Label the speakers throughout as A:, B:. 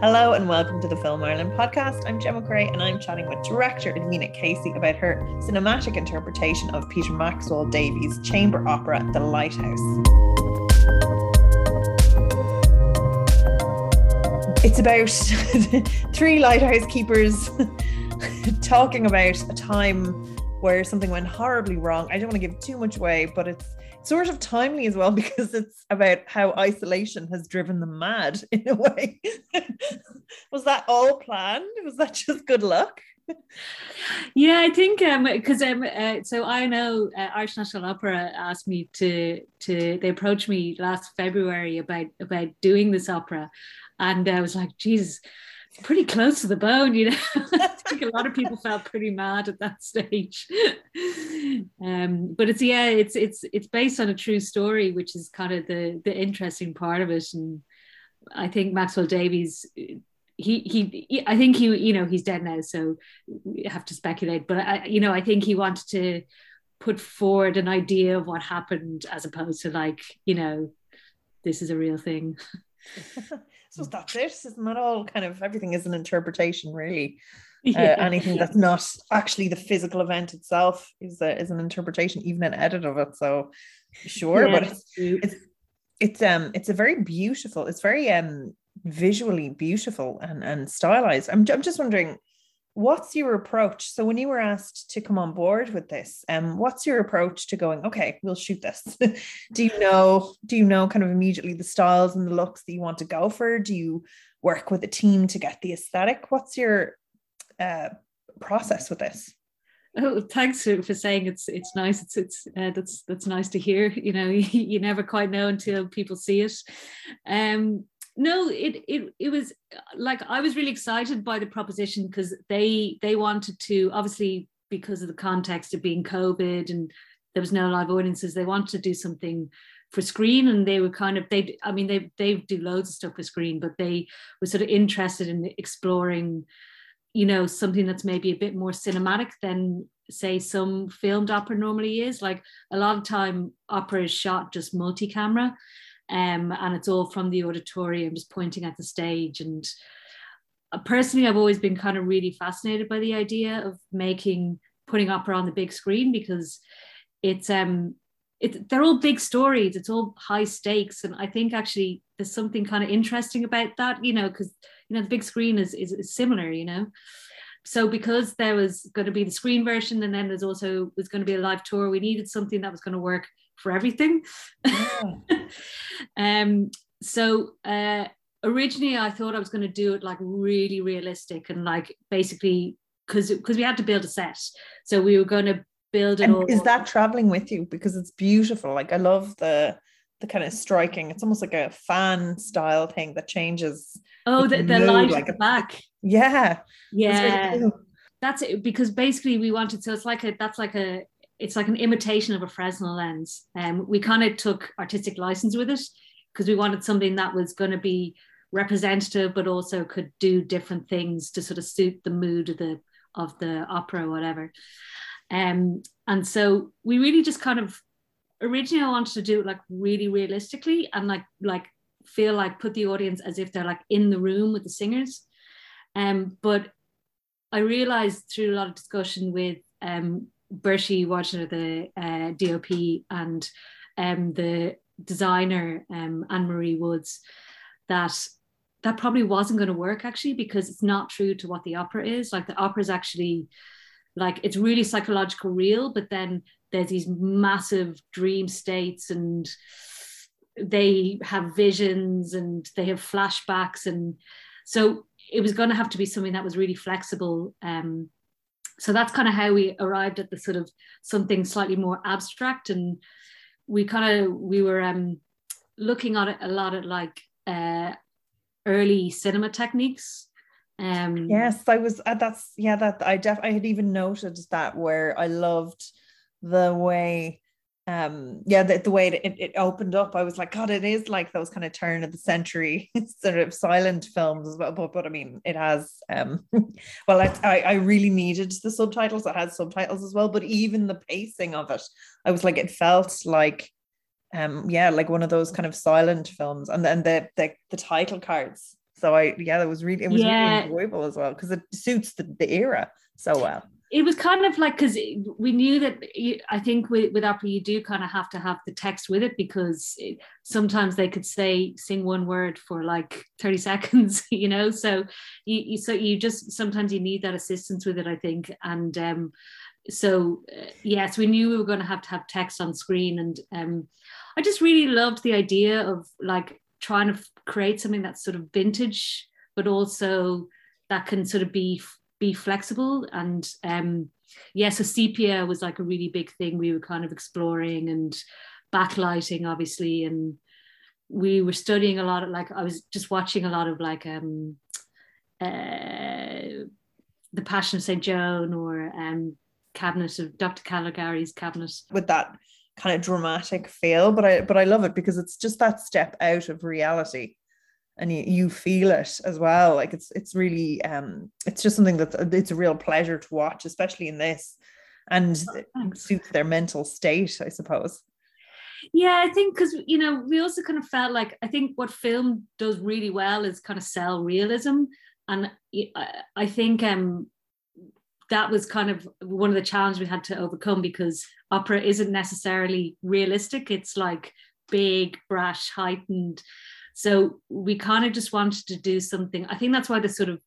A: Hello and welcome to the Film Ireland podcast. I'm Gemma Creagh and I'm chatting with director Edwina Casey about her cinematic interpretation of Peter Maxwell Davies' chamber opera, The Lighthouse. It's about three lighthouse keepers talking about a time where something went horribly wrong. I don't want to give too much away, but it's sort of timely as well because it's about how isolation has driven them mad in a way. was that all planned? Was that just good luck?
B: yeah, I think because um, um, uh, so I know uh, Irish National Opera asked me to to they approached me last February about about doing this opera, and I was like, Jesus, pretty close to the bone, you know. I think a lot of people felt pretty mad at that stage. um, but it's yeah, it's it's it's based on a true story, which is kind of the the interesting part of it. And I think Maxwell Davies he, he I think he you know he's dead now so we have to speculate but I you know I think he wanted to put forward an idea of what happened as opposed to like you know this is a real thing
A: so that's it isn't that all kind of everything is an interpretation really. Yeah. uh, anything that's not actually the physical event itself is a, is an interpretation even an edit of it so sure yeah, but it's, it's it's um it's a very beautiful it's very um visually beautiful and and stylized. I'm, I'm just wondering what's your approach so when you were asked to come on board with this um what's your approach to going okay we'll shoot this do you know do you know kind of immediately the styles and the looks that you want to go for do you work with a team to get the aesthetic what's your uh process with this
B: Oh, thanks for, for saying it's it's nice. It's it's uh, that's that's nice to hear. You know, you, you never quite know until people see it. Um, no it it it was like i was really excited by the proposition because they they wanted to obviously because of the context of being covid and there was no live audiences they wanted to do something for screen and they were kind of they i mean they they do loads of stuff for screen but they were sort of interested in exploring you know something that's maybe a bit more cinematic than say some filmed opera normally is. Like a lot of time opera is shot just multi-camera um, and it's all from the auditorium, just pointing at the stage. And uh, personally, I've always been kind of really fascinated by the idea of making putting opera on the big screen because it's um it, they're all big stories. It's all high stakes. And i think actually there's something kind of interesting about that you know because you know the big screen is, is, is similar you know? So because there was going to be the screen version and then there's also was going to be a live tour we needed something that was going to work for everything. Yeah. um, so uh, originally I thought I was going to do it like really realistic and like basically because because we had to build a set, so we were going to build it. And all.
A: Is that traveling with you because it's beautiful? Like I love the the kind of striking. It's almost like a fan style thing that changes.
B: Oh, the, the light like at the back.
A: Yeah,
B: yeah. Really cool. That's it because basically we wanted so it's like a that's like a it's like an imitation of a Fresnel lens. Um, we kind of took artistic license with it because we wanted something that was going to be representative, but also could do different things to sort of suit the mood of the of the opera or whatever. Um, and so we really just kind of originally I wanted to do it like really realistically and like like feel like put the audience as if they're like in the room with the singers. Um, but I realized through a lot of discussion with um, Bertie Wagner, the uh, DOP, and um, the designer um, Anne Marie Woods, that that probably wasn't going to work actually because it's not true to what the opera is. Like the opera is actually like it's really psychological real, but then there's these massive dream states and they have visions and they have flashbacks and so it was going to have to be something that was really flexible um, so that's kind of how we arrived at the sort of something slightly more abstract and we kind of we were um, looking at it a lot at like uh, early cinema techniques um
A: yes i was uh, that's yeah that i def i had even noted that where i loved the way um yeah the, the way it, it opened up i was like god it is like those kind of turn of the century sort of silent films as well. But, but i mean it has um well I, I, I really needed the subtitles. It has subtitles as well but even the pacing of it i was like it felt like um yeah like one of those kind of silent films. And then the the, the title cards. So I yeah, that was really it was yeah. really enjoyable as well because it suits the, the era so well
B: it was kind of like because we knew that I think with, with opera you do kind of have to have the text with it because it, sometimes they could say sing one word for like 30 seconds you know? So you, you so you just sometimes you need that assistance with it I think. And um so uh, yes we knew we were going to have to have text on screen and um I just really loved the idea of like trying to create something that's sort of vintage but also that can sort of be be flexible. And um yeah so sepia was like a really big thing we were kind of exploring and backlighting obviously. And we were studying a lot of like i was just watching a lot of like um uh the passion of st joan or um cabinet of dr caligari's cabinet.
A: With that kind of dramatic feel but i but i love it because it's just that step out of reality and you, you feel it as well. Like it's it's really um it's just something that it's a real pleasure to watch especially in this and oh, suits their mental state i suppose.
B: Yeah i think because you know we also kind of felt like i think what film does really well is kind of sell realism and i think um that was kind of one of the challenges we had to overcome because opera isn't necessarily realistic. It's like big brash heightened so we kind of just wanted to do something. I think that's why the sort of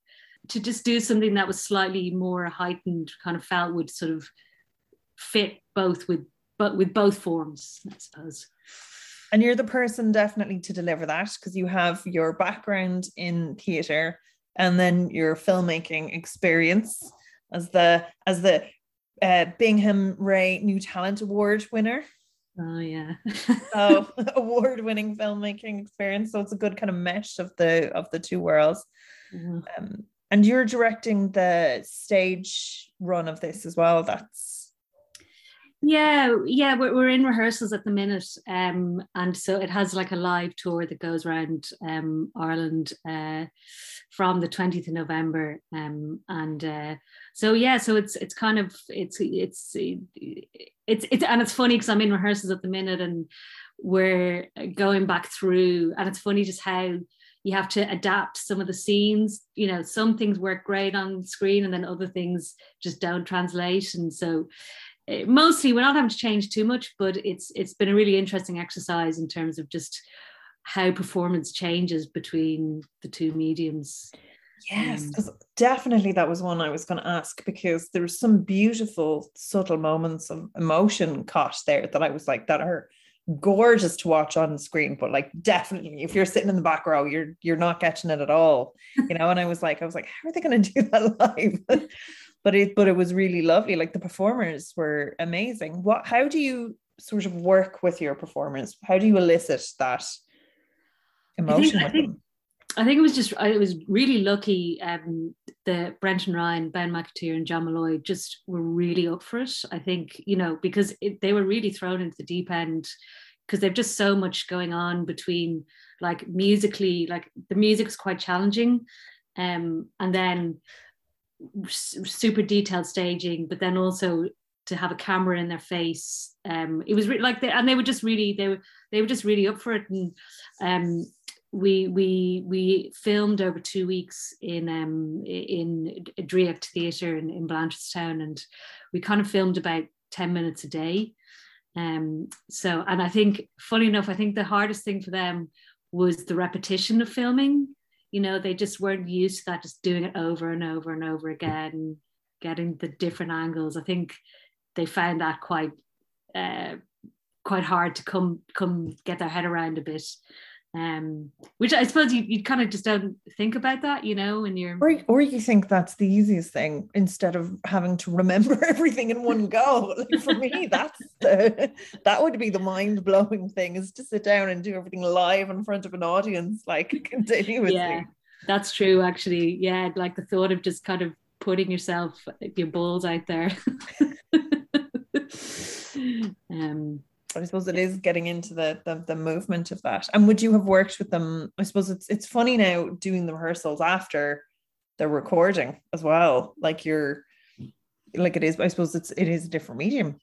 B: to just do something that was slightly more heightened, kind of felt would sort of fit both with but with both forms, I suppose.
A: And you're the person definitely to deliver that because you have your background in theatre and then your filmmaking experience as the as the uh, Bingham Ray New Talent Award winner.
B: Oh yeah.
A: so award-winning filmmaking experience. So it's a good kind of mesh of the of the two worlds. Mm-hmm. Um, and you're directing the stage run of this as well. That's
B: yeah, yeah, we're, we're in rehearsals at the minute, um, and so it has like a live tour that goes around um, Ireland uh, from the twentieth of November, um, and uh, so yeah, so it's it's kind of it's it's it's it's and it's funny because I'm in rehearsals at the minute, and we're going back through, and it's funny just how you have to adapt some of the scenes you know some things work great on screen and then other things just don't translate and so Eh, mostly we're not having to change too much, but it's it's been a really interesting exercise in terms of just how performance changes between the two mediums.
A: Yes, because um, definitely that was one I was going to ask because there were some beautiful, subtle moments of emotion caught there that I was like, that are gorgeous to watch on screen, but like definitely if you're sitting in the back row, you're you're not catching it at all. You know, and I was like, I was like, how are they going to do that live? but it but it was really lovely like the performers were amazing what how do you sort of work with your performers how do you elicit that emotion I think, with I think,
B: I think it was just I was really lucky. Um, the Brenton Ryan, Ben McAteer, and John Molloy just were really up for it. I think you know because it, they were really thrown into the deep end because they've just so much going on between like musically, like the music is quite challenging, um, and then super detailed staging, but then also to have a camera in their face. Um, it was re- like they, and they were just really they were they were just really up for it. And um, we we we filmed over two weeks in um in Draíocht Theatre in, in Blanchardstown, and we kind of filmed about ten minutes a day. Um, so and I think funny enough, I think the hardest thing for them was the repetition of filming. You know they just weren't used to that just doing it over and over and over again getting the different angles. I think they found that quite uh, quite hard to come come get their head around a bit um, which I suppose you, you kind of just don't think about that, you know, when you're
A: or, or you think that's the easiest thing instead of having to remember everything in one go. Like for me, that's the, that would be the mind blowing thing is to sit down and do everything live in front of an audience, like continuously.
B: Yeah, that's true. Actually, yeah, like the thought of just kind of putting yourself your balls out there.
A: um I suppose it is getting into the, the, the movement of that. And would you have worked with them? I suppose it's it's funny now doing the rehearsals after the recording as well. Like you're like it is. I suppose it's it is a different medium.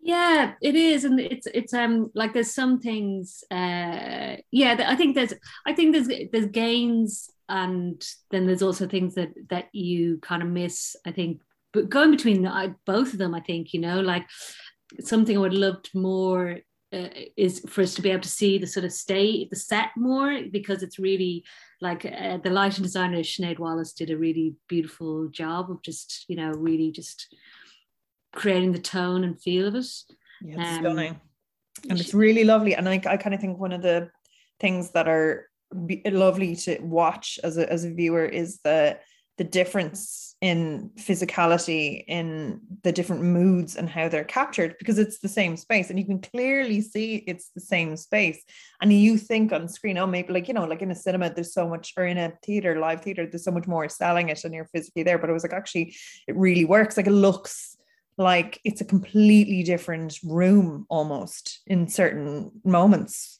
B: yeah it is and it's it's um like there's some things uh yeah i think there's i think there's there's gains and then there's also things that that you kind of miss i think but going between the, both of them i think you know like something i would love more uh, is for us to be able to see the sort of stay the set more because it's really like uh, the lighting designer Sinead Wallace did a really beautiful job of just you know really just creating the tone and feel of it.
A: Yeah, it's um, stunning. And it's really lovely. And I, I kind of think one of the things that are be, lovely to watch as a, as a viewer is the the difference in physicality in the different moods and how they're captured because it's the same space and you can clearly see it's the same space. And you think on screen oh maybe like you know like in a cinema there's so much or in a theater live theater there's so much more selling it and you're physically there. But it was like actually it really works. Like it looks like it's a completely different room almost in certain moments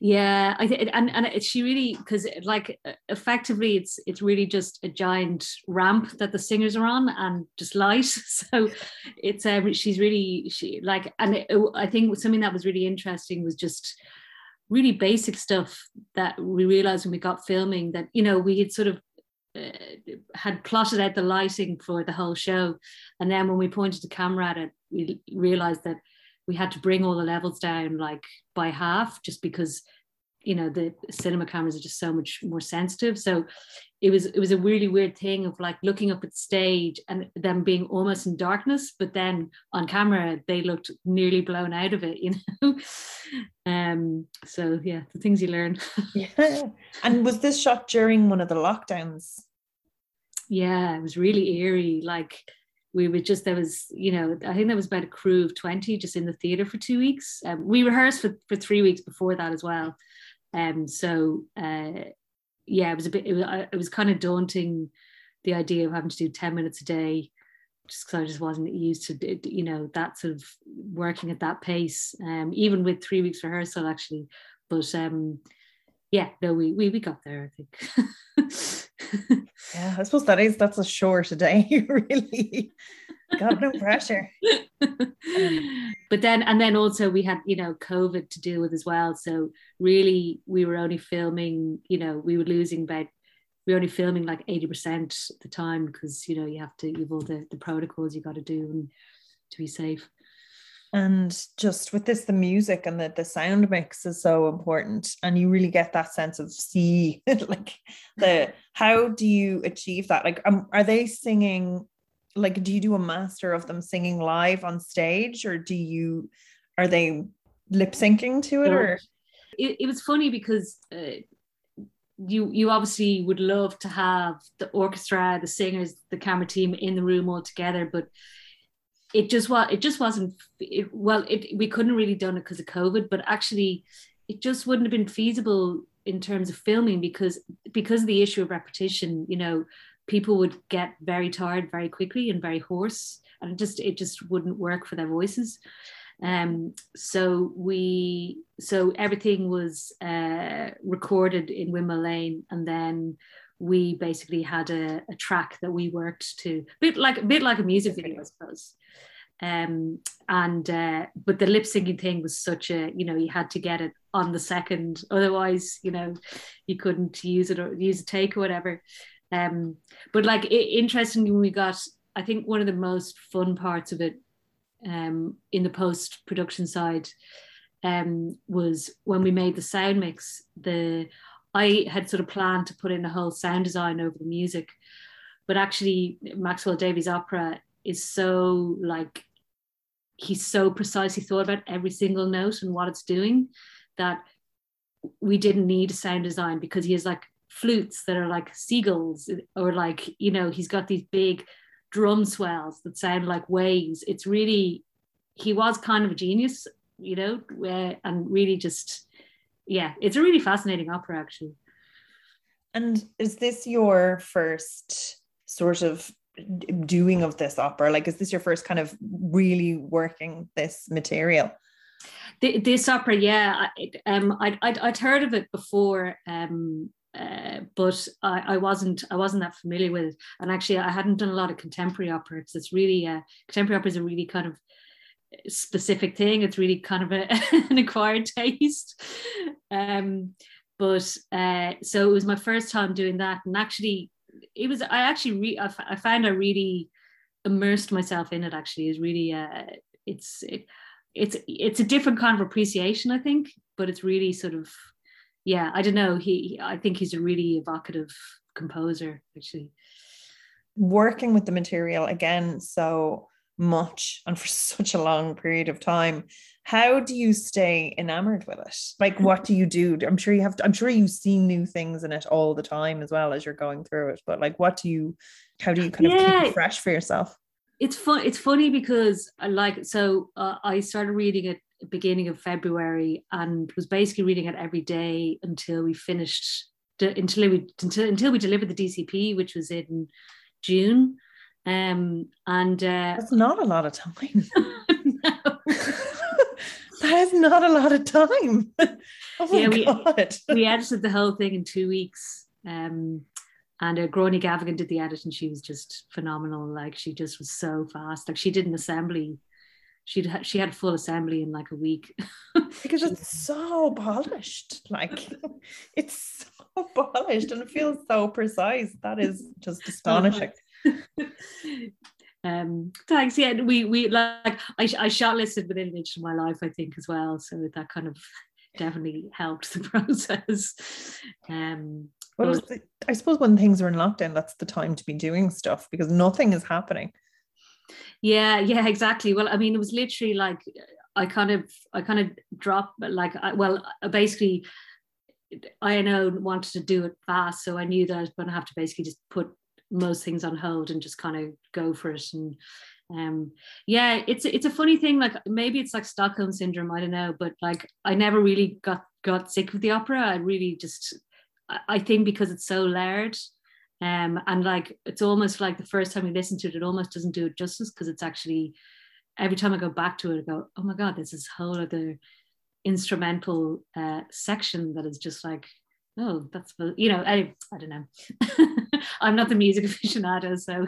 B: yeah i think and and she really because like effectively it's it's really just a giant ramp that the singers are on and just light so it's um she's really she like and it, i think something that was really interesting was just really basic stuff that we realized when we got filming that you know we had sort of uh, had plotted out the lighting for the whole show. And then when we pointed the camera at it, we realized that we had to bring all the levels down like by half just because you know the cinema cameras are just so much more sensitive. So it was it was a really weird thing of like looking up at stage and them being almost in darkness but then on camera they looked nearly blown out of it you know? Um so yeah the things you learn.
A: Yeah and was this shot during one of the lockdowns?
B: Yeah it was really eerie like we were just there was you know i think there was about a crew of 20 just in the theater for two weeks. Um, we rehearsed for, for three weeks before that as well. Um so uh yeah it was a bit it was, it was kind of daunting the idea of having to do 10 minutes a day just because I just wasn't used to you know that sort of working at that pace. Um even with three weeks rehearsal actually. But um yeah no we we, we got there I
A: think. Yeah I suppose that is that's a short day really. Got no pressure.
B: But then and then also we had you know covid to deal with as well so really we were only filming you know we were losing about we were only filming like 80% at the time because you know you have to you've all the, the protocols you got to do and to be safe
A: and just with this the music and the, the sound mix is so important. And you really get that sense of see like the how do you achieve that? Like um, are they singing like do you do a master of them singing live on stage or do you are they lip syncing to it or?
B: It, it was funny because uh, you you obviously would love to have the orchestra the singers the camera team in the room all together but it just was it just wasn't it, well it we couldn't really done it because of covid but actually it just wouldn't have been feasible in terms of filming because because of the issue of repetition you know people would get very tired very quickly and very hoarse and it just it just wouldn't work for their voices. Um so we so everything was uh recorded in Windmill Lane and then we basically had a, a track that we worked to bit like a bit like a music video I suppose um and uh but the lip syncing thing was such a you know you had to get it on the second otherwise you know you couldn't use it or use a take or whatever um, but like it, interestingly, we got I think one of the most fun parts of it um, in the post production side um, was when we made the sound mix. The I had sort of planned to put in a whole sound design over the music, but actually Maxwell Davies opera is so like he's so precisely thought about every single note and what it's doing that we didn't need sound design because he has like flutes that are like seagulls or like you know he's got these big drum swells that sound like waves. It's really he was kind of a genius you know uh, and really just yeah it's a really fascinating opera actually.
A: And is this your first sort of doing of this opera? Like is this your first kind of really working this material?
B: This opera yeah I, um I'd, I'd, I'd heard of it before um uh, but I, I, wasn't I wasn't that familiar with it. And actually, I hadn't done a lot of contemporary opera because it's really uh, contemporary opera is a really kind of specific thing. It's really kind of a, an acquired taste. Um, but uh, so it was my first time doing that, and actually, it was I actually re- I, f- I found I really immersed myself in it. Actually, is really uh, it's it, it's it's a different kind of appreciation, I think, but it's really sort of yeah. I don't know. He I think he's a really evocative composer, actually.
A: Working with the material again so much and for such a long period of time how do you stay enamored with it? Like what do you do? I'm sure you have to, i'm sure you see new things in it all the time as well as you're going through it but like what do you how do you kind of keep it fresh for yourself?
B: It's fun it's funny because I like so uh, i started reading it beginning of february and was basically reading it every day until we finished until we until, until we delivered the dcp which was in june um and uh
A: that's not a lot of time that is not a lot of time. Oh yeah,
B: we, we edited the whole thing in two weeks. Um, and uh, Gráinne Gavigan did the edit, and she was just phenomenal. Like she just was so fast. Like she did an assembly. She'd ha- she had a full assembly in like a week
A: because it's so polished. Like it's so polished and it feels so precise. That is just astonishing.
B: um thanks. Yeah we we like I, I shot listed within an inch of my life I think as well. So that kind of definitely helped the process. Um
A: well, I suppose when things are in lockdown that's the time to be doing stuff because nothing is happening.
B: Yeah yeah exactly. Well I mean it was literally like I kind of I kind of dropped like I, well basically I know wanted to do it fast so I knew that I was going to have to basically just put most things on hold and just kind of go for it. And um yeah it's it's a funny thing like maybe it's like stockholm syndrome i don't know but like i never really got got sick of the opera. I really just i think because it's so layered um and like it's almost like the first time you listen to it it almost doesn't do it justice because it's actually every time i go back to it i go oh my god there's this whole other instrumental uh section that is just like oh that's you know I, I don't know. I'm not the music aficionado so.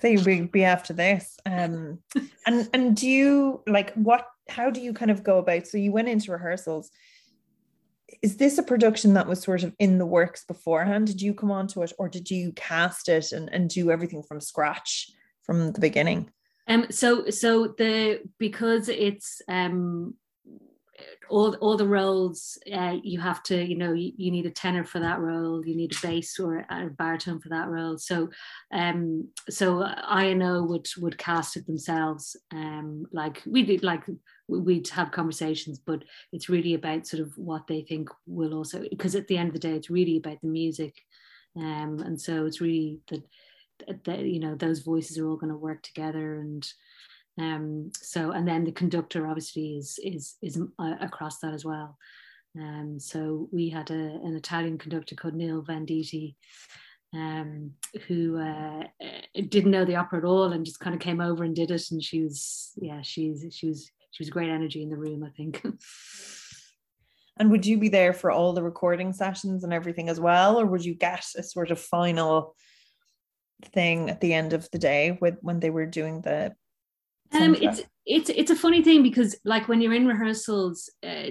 A: So you be after this. Um and and do you like what how do you kind of go about so you went into rehearsals. Is this a production that was sort of in the works beforehand? Did you come onto it or did you cast it and, and do everything from scratch from the beginning?
B: Um so so the because it's um all all the roles uh, you have to you know you, you, need a tenor for that role you need a bass or a baritone for that role. So um so INO would would cast it themselves um like we did like we'd have conversations but it's really about sort of what they think will also because at the end of the day it's really about the music. Um and so it's really that that you know those voices are all going to work together and um, so, and then the conductor obviously is is is uh, across that as well. Um, so we had a, an Italian conductor called Nil Venditti, um, who uh, uh, didn't know the opera at all and just kind of came over and did it. And she was, yeah, she's she was she was great energy in the room, I think.
A: and would you be there for all the recording sessions and everything as well, or would you get a sort of final thing at the end of the day with when they were doing the
B: um, it's it's it's a funny thing because like when you're in rehearsals, uh,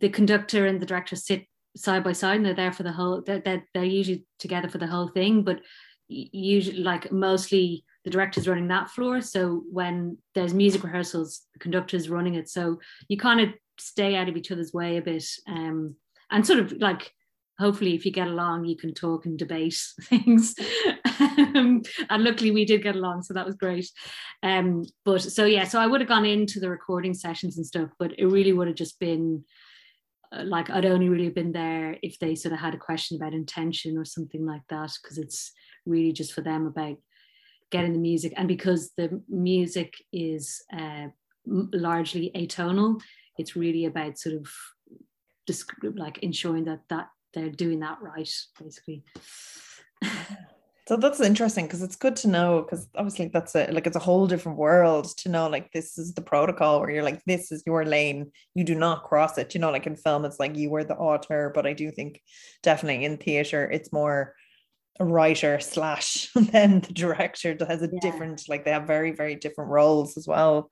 B: the conductor and the director sit side by side and they're there for the whole. They're, they're, they're usually together for the whole thing, but usually like mostly the director's running that floor. So when there's music rehearsals, the conductor's running it. So you kind of stay out of each other's way a bit, um, and sort of like hopefully if you get along you can talk and debate things and luckily we did get along so that was great um, but so yeah so i would have gone into the recording sessions and stuff but it really would have just been uh, like i'd only really been there if they sort of had a question about intention or something like that because it's really just for them about getting the music and because the music is uh, largely atonal it's really about sort of like ensuring that that they're doing that right, basically.
A: so that's interesting because it's good to know because obviously that's a like it's a whole different world to know like this is the protocol where you're like this is your lane. You do not cross it. You know like in film it's like you were the author but I do think definitely in theater it's more a writer slash then the director that has a yeah. different like they have very very different roles as well.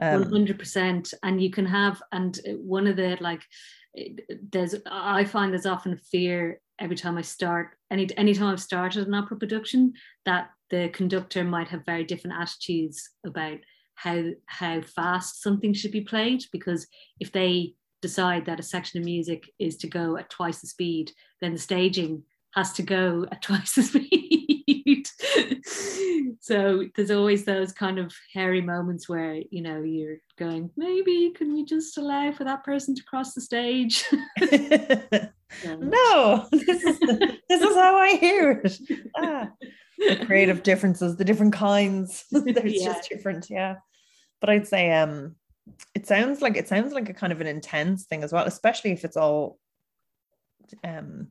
B: Um, 100% and you can have and one of the like there's i find there's often fear every time i start any anytime i've started an opera production that the conductor might have very different attitudes about how how fast something should be played because if they decide that a section of music is to go at twice the speed then the staging has to go at twice the speed. so there's always those kind of hairy moments where you know you're going, maybe can we just allow for that person to cross the stage?
A: no, this is this is how I hear it. Ah, the creative differences, the different kinds. There's yeah. just different, yeah. But I'd say um it sounds like it sounds like a kind of an intense thing as well, especially if it's all um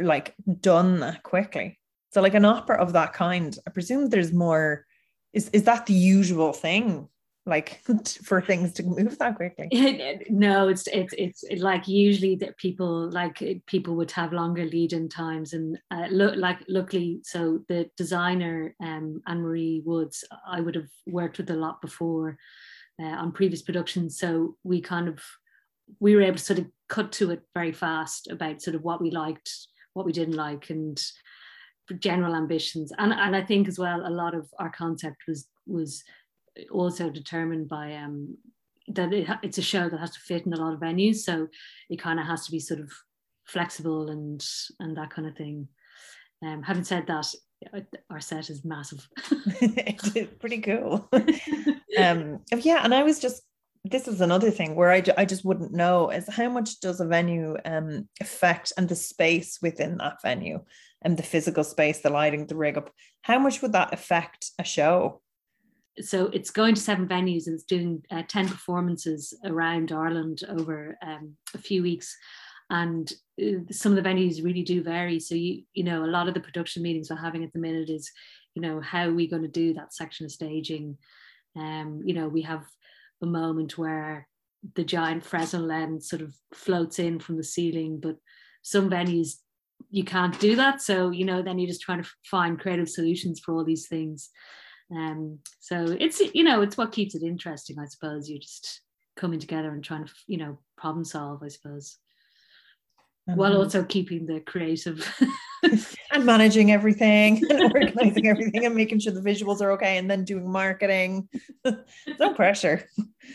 A: like done that quickly. So like an opera of that kind, I presume there's more. Is is that the usual thing? Like for things to move that quickly?
B: no, it's it's it's like usually that people like people would have longer lead-in times, and uh, look like luckily, so the designer um, Anne Marie Woods, I would have worked with a lot before uh, on previous productions, so we kind of we were able to sort of cut to it very fast about sort of what we liked, what we didn't like, and general ambitions. And and I think as well a lot of our concept was was also determined by um that it, it's a show that has to fit in a lot of venues, so it kind of has to be sort of flexible and and that kind of thing. Um, having said that, our set is massive.
A: it's pretty cool. um, yeah, and I was just this is another thing where I, I just wouldn't know is how much does a venue um, affect and the space within that venue and the physical space, the lighting, the rig up, how much would that affect a show?
B: So it's going to seven venues and it's doing uh, 10 performances around Ireland over um, a few weeks. And uh, some of the venues really do vary. So, you, you know, a lot of the production meetings we're having at the minute is, you know, how are we going to do that section of staging? Um, you know, we have a moment where the giant Fresnel lens sort of floats in from the ceiling, but some venues you can't do that. So, you know, then you're just trying to find creative solutions for all these things. Um, so it's, you know, it's what keeps it interesting, I suppose. You're just coming together and trying to, you know, problem solve, I suppose. While also keeping the creative
A: and managing everything and organizing everything and making sure the visuals are okay and then doing marketing. no pressure.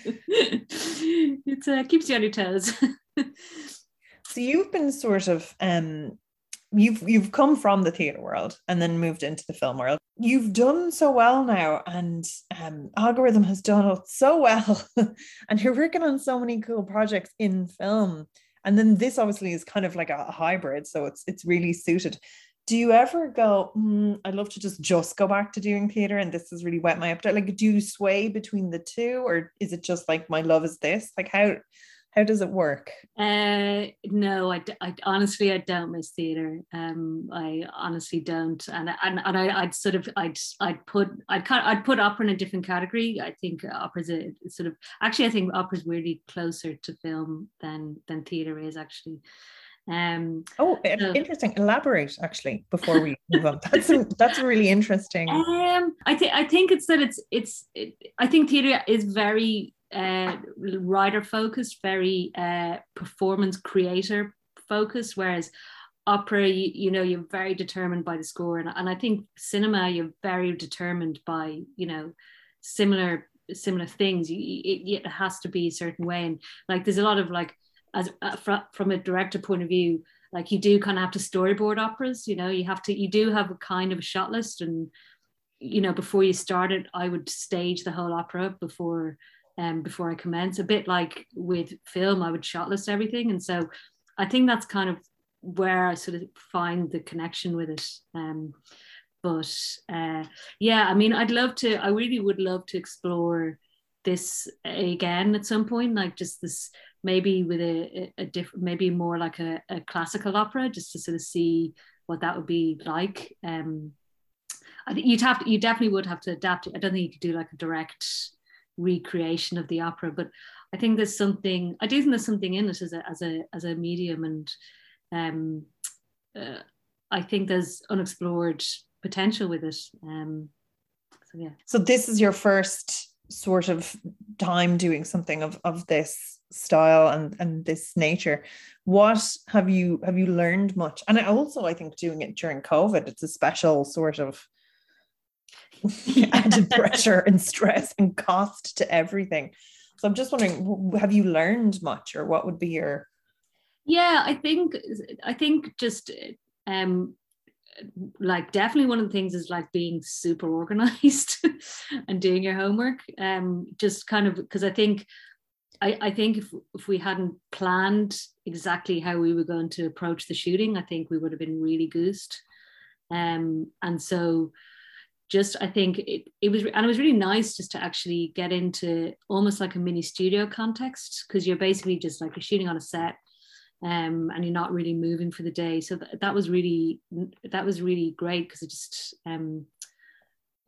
B: It uh, keeps you on your toes.
A: so you've been sort of um you've you've come from the theatre world and then moved into the film world. You've done so well now, and um, algorithm has done it so well, and you're working on so many cool projects in film and then this obviously is kind of like a, hybrid so it's it's really suited. Do you ever go mm, i'd love to just just go back to doing theater and this has really whet my appetite like do you sway between the two or is it just like my love is this like how how does it work?
B: Uh no I, I honestly i don't miss theater. Um i honestly don't. And and, and I, i'd sort of i'd i'd put i'd i'd put opera in a different category. I think opera's a sort of actually i think opera's really closer to film than than theater is actually. Um
A: oh so, interesting. Elaborate actually before we move on. That's a, that's really interesting
B: um i think i think it's that it's it's it, i think theater is very uh, writer focused, very uh, performance creator focused, whereas opera, you, you, know, you're very determined by the score, and, and I think cinema, you're very determined by you know similar similar things. You, it, it has to be a certain way, and like there's a lot of like as uh, fr- from a director point of view, like you do kind of have to storyboard operas. You know, you have to you do have a kind of a shot list and you know before you start it i would stage the whole opera before um, before I commence. A bit like with film, I would shotlist everything, and so I think that's kind of where I sort of find the connection with it. Um, but uh, yeah, I mean, I'd love to. I really would love to explore this again at some point, like just this maybe with a, a, a different, maybe more like a, a classical opera, just to sort of see what that would be like. Um, I think you'd have to, you definitely would have to adapt it. I don't think you could do like a direct recreation of the opera but i think there's something i do think there's something in it as a as a as a medium and um uh, I think there's unexplored potential with it. Um, so yeah.
A: So this is your first sort of time doing something of of this style and and this nature what have you have you learned much and also i think doing it during covid it's a special sort of added pressure and stress and cost to everything. So i'm just wondering have you learned much or what would be your
B: yeah i think i think just um like definitely one of the things is like being super organized and doing your homework um just kind of because i think I, I think if, if we hadn't planned exactly how we were going to approach the shooting i think we would have been really goosed. Um and so just I think it, it was and it was really nice just to actually get into almost like a mini studio context because you're basically just like you're shooting on a set um, and you're not really moving for the day. So th- that was really that was really great because it just um,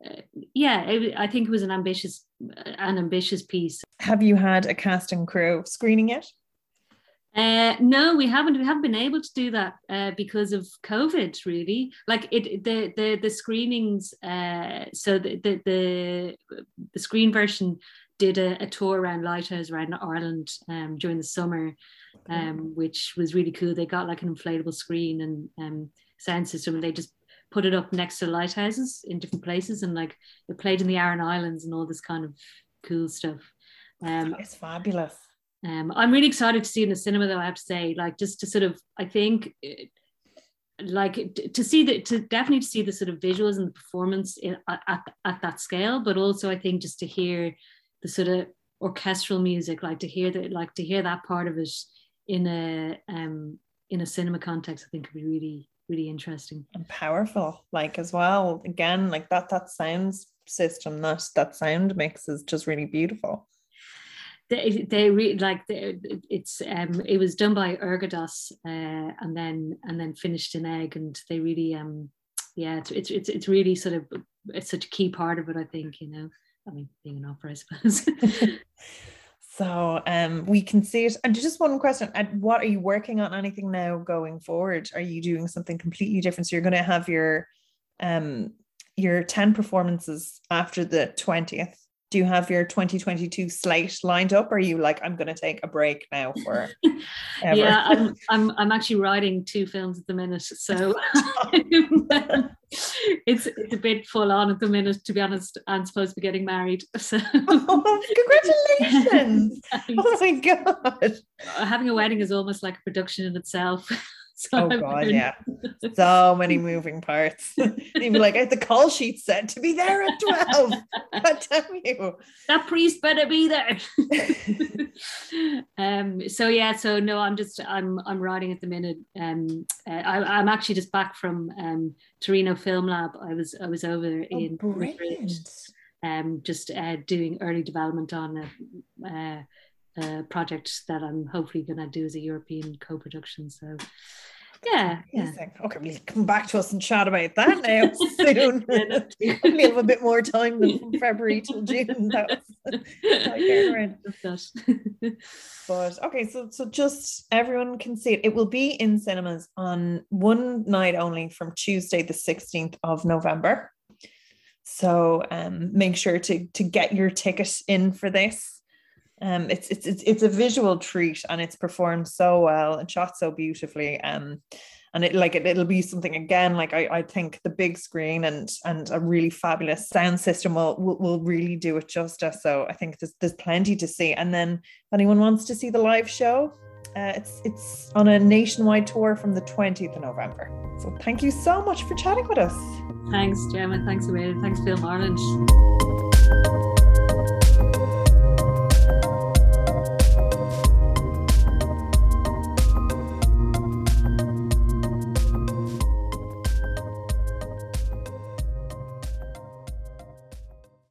B: uh, yeah, it, I think it was an ambitious an ambitious piece.
A: Have you had a cast and crew screening yet?
B: Uh, no, we haven't. We haven't been able to do that uh, because of COVID. Really, like it, the the the screenings. Uh, so the, the the the screen version did a, a tour around Lighthouse around Ireland um, during the summer, um, which was really cool. They got like an inflatable screen and um, sound system, and they just put it up next to lighthouses in different places, and like it played in the Aran Islands and all this kind of cool stuff.
A: Um, it's fabulous.
B: Um, I'm really excited to see in the cinema, though. I have to say, like, just to sort of, I think, like to see that, to definitely to see the sort of visuals and the performance in, at at that scale, but also I think just to hear the sort of orchestral music, like to hear that, like to hear that part of it in a um in a cinema context, I think could be really really interesting
A: and powerful. Like as well, again, like that that sounds system that that sound mix is just really beautiful.
B: They they really like it's um it was done by Ergodos uh, and then and then finished in egg and they really um yeah it's it's it's, it's really sort of it's such a key part of it I think you know I mean being an opera I suppose.
A: So um, we can see it. And just one question: What are you working on? Anything now going forward? Are you doing something completely different? So you're going to have your um, your ten performances after the twentieth do you have your 2022 slate lined up? Or are you like i'm going to take a break now for everything?
B: yeah I'm, I'm i'm actually writing two films at the minute so it's it's a bit full on at the minute to be honest i'm supposed to be getting married so.
A: Oh, congratulations oh my god.
B: Having a wedding is almost like a production in itself
A: So oh god, yeah. So many moving parts. Even like the call sheet said to be there at 12. I tell you.
B: That priest better be there. um so yeah, so no, I'm just I'm I'm writing at the minute. Um uh, I, I'm actually just back from um Torino Film Lab. I was I was over oh, in Madrid, um just uh, doing early development on a uh, uh, project that I'm hopefully going to do as a European co-production. So yeah, yeah.
A: Okay, we'll come back to us and chat about that now soon. we have a bit more time than from February till June. That was but okay, so so just everyone can see it. It will be in cinemas on one night only from Tuesday, the 16th of November. So um, make sure to to get your ticket in for this. Um, it's it's it's it's a visual treat and it's performed so well and shot so beautifully. Um, and it like it, it'll be something again like I, I think the big screen and and a really fabulous sound system will, will will really do it justice. So i think there's, there's plenty to see. And then if anyone wants to see the live show uh, it's it's on a nationwide tour from the 20th of november. So thank you so much for chatting with us.
B: Thanks gemma. Thanks Amanda. thanks film ireland